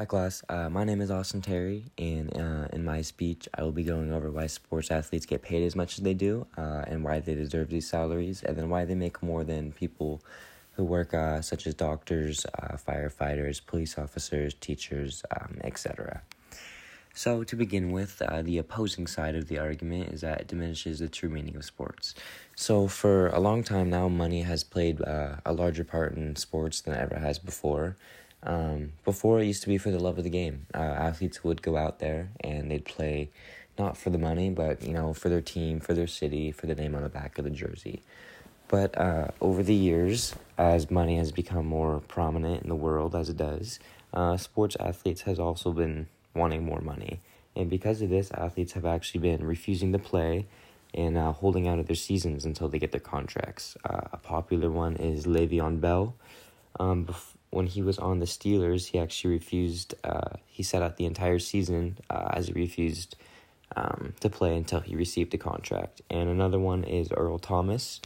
Hi, class. Uh, my name is Austin Terry, and uh, in my speech, I will be going over why sports athletes get paid as much as they do, uh, and why they deserve these salaries, and then why they make more than people who work, uh, such as doctors, uh, firefighters, police officers, teachers, um, etc. So, to begin with, uh, the opposing side of the argument is that it diminishes the true meaning of sports. So, for a long time now, money has played a larger part in sports than it ever has before. Um, before it used to be for the love of the game. Uh, athletes would go out there and they'd play not for the money, but you know for their team, for their city, for the name on the back of the jersey. But uh, over the years, as money has become more prominent in the world as it does, uh, sports athletes has also been wanting more money, and because of this, athletes have actually been refusing to play and uh, holding out of their seasons until they get their contracts. Uh, a popular one is Le'Veon Bell. Um, bef- when he was on the Steelers, he actually refused. Uh, he sat out the entire season uh, as he refused um, to play until he received a contract. And another one is Earl Thomas.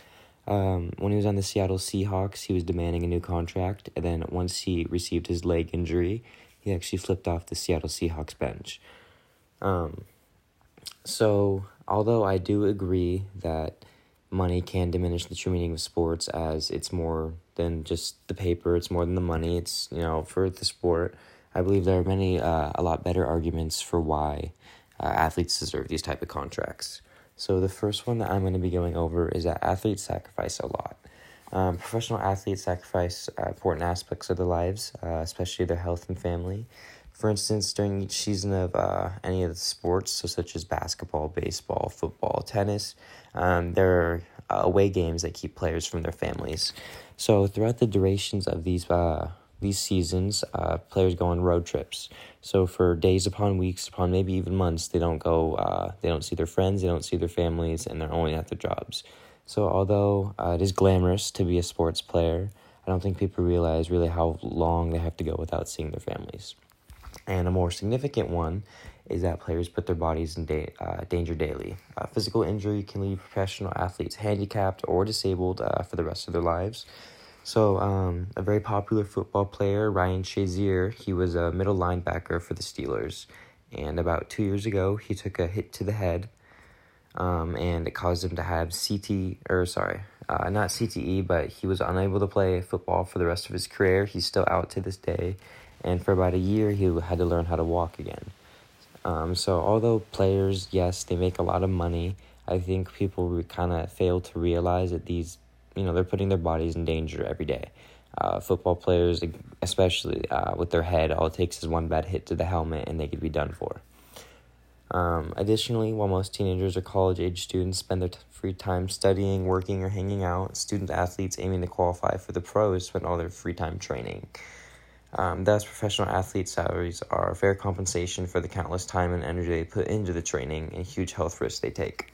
Um, when he was on the Seattle Seahawks, he was demanding a new contract, and then once he received his leg injury, he actually flipped off the Seattle Seahawks bench. Um, so, although I do agree that money can diminish the true meaning of sports as it's more than just the paper, it's more than the money, it's, you know, for the sport. I believe there are many, uh, a lot better arguments for why uh, athletes deserve these type of contracts. So the first one that I'm going to be going over is that athletes sacrifice a lot. Um, professional athletes sacrifice uh, important aspects of their lives, uh, especially their health and family. For instance, during each season of uh, any of the sports, so such as basketball, baseball, football, tennis, um, there are uh, away games that keep players from their families. So throughout the durations of these uh, these seasons, uh, players go on road trips. So for days upon weeks upon maybe even months, they don't go. Uh, they don't see their friends. They don't see their families, and they're only at their jobs. So although uh, it is glamorous to be a sports player, I don't think people realize really how long they have to go without seeing their families. And a more significant one is that players put their bodies in da- uh, danger daily. Uh, physical injury can leave professional athletes handicapped or disabled uh, for the rest of their lives. So, um, a very popular football player, Ryan Shazier, he was a middle linebacker for the Steelers. And about two years ago, he took a hit to the head, um, and it caused him to have CT, or sorry, uh, not CTE, but he was unable to play football for the rest of his career. He's still out to this day, and for about a year, he had to learn how to walk again. Um, so, although players, yes, they make a lot of money, I think people kind of fail to realize that these, you know, they're putting their bodies in danger every day. Uh, football players, especially uh, with their head, all it takes is one bad hit to the helmet and they could be done for. Um, additionally, while most teenagers or college age students spend their t- free time studying, working, or hanging out, student athletes aiming to qualify for the pros spend all their free time training. Um, thus, professional athletes' salaries are fair compensation for the countless time and energy they put into the training and huge health risks they take.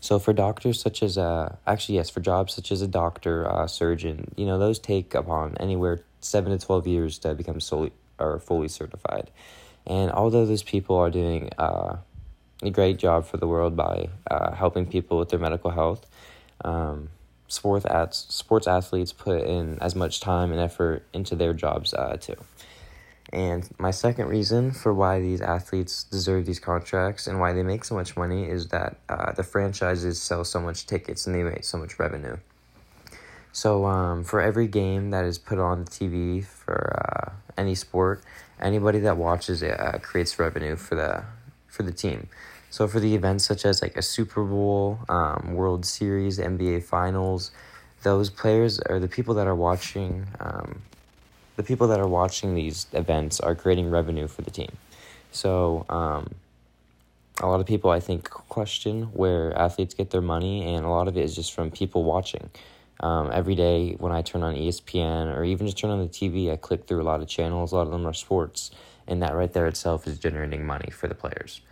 So, for doctors such as, uh, actually, yes, for jobs such as a doctor, uh, surgeon, you know, those take upon anywhere 7 to 12 years to become solely or fully certified. And although those people are doing uh, a great job for the world by uh, helping people with their medical health, um, sports athletes, sports athletes put in as much time and effort into their jobs uh, too. And my second reason for why these athletes deserve these contracts and why they make so much money is that uh, the franchises sell so much tickets and they make so much revenue. So, um, for every game that is put on TV for uh, any sport, anybody that watches it uh, creates revenue for the for the team. So for the events such as like a Super Bowl, um, World Series, NBA Finals, those players or the people that are watching, um, the people that are watching these events are creating revenue for the team. So um, a lot of people I think question where athletes get their money, and a lot of it is just from people watching. Um, every day when I turn on ESPN or even just turn on the TV, I click through a lot of channels. A lot of them are sports, and that right there itself is generating money for the players.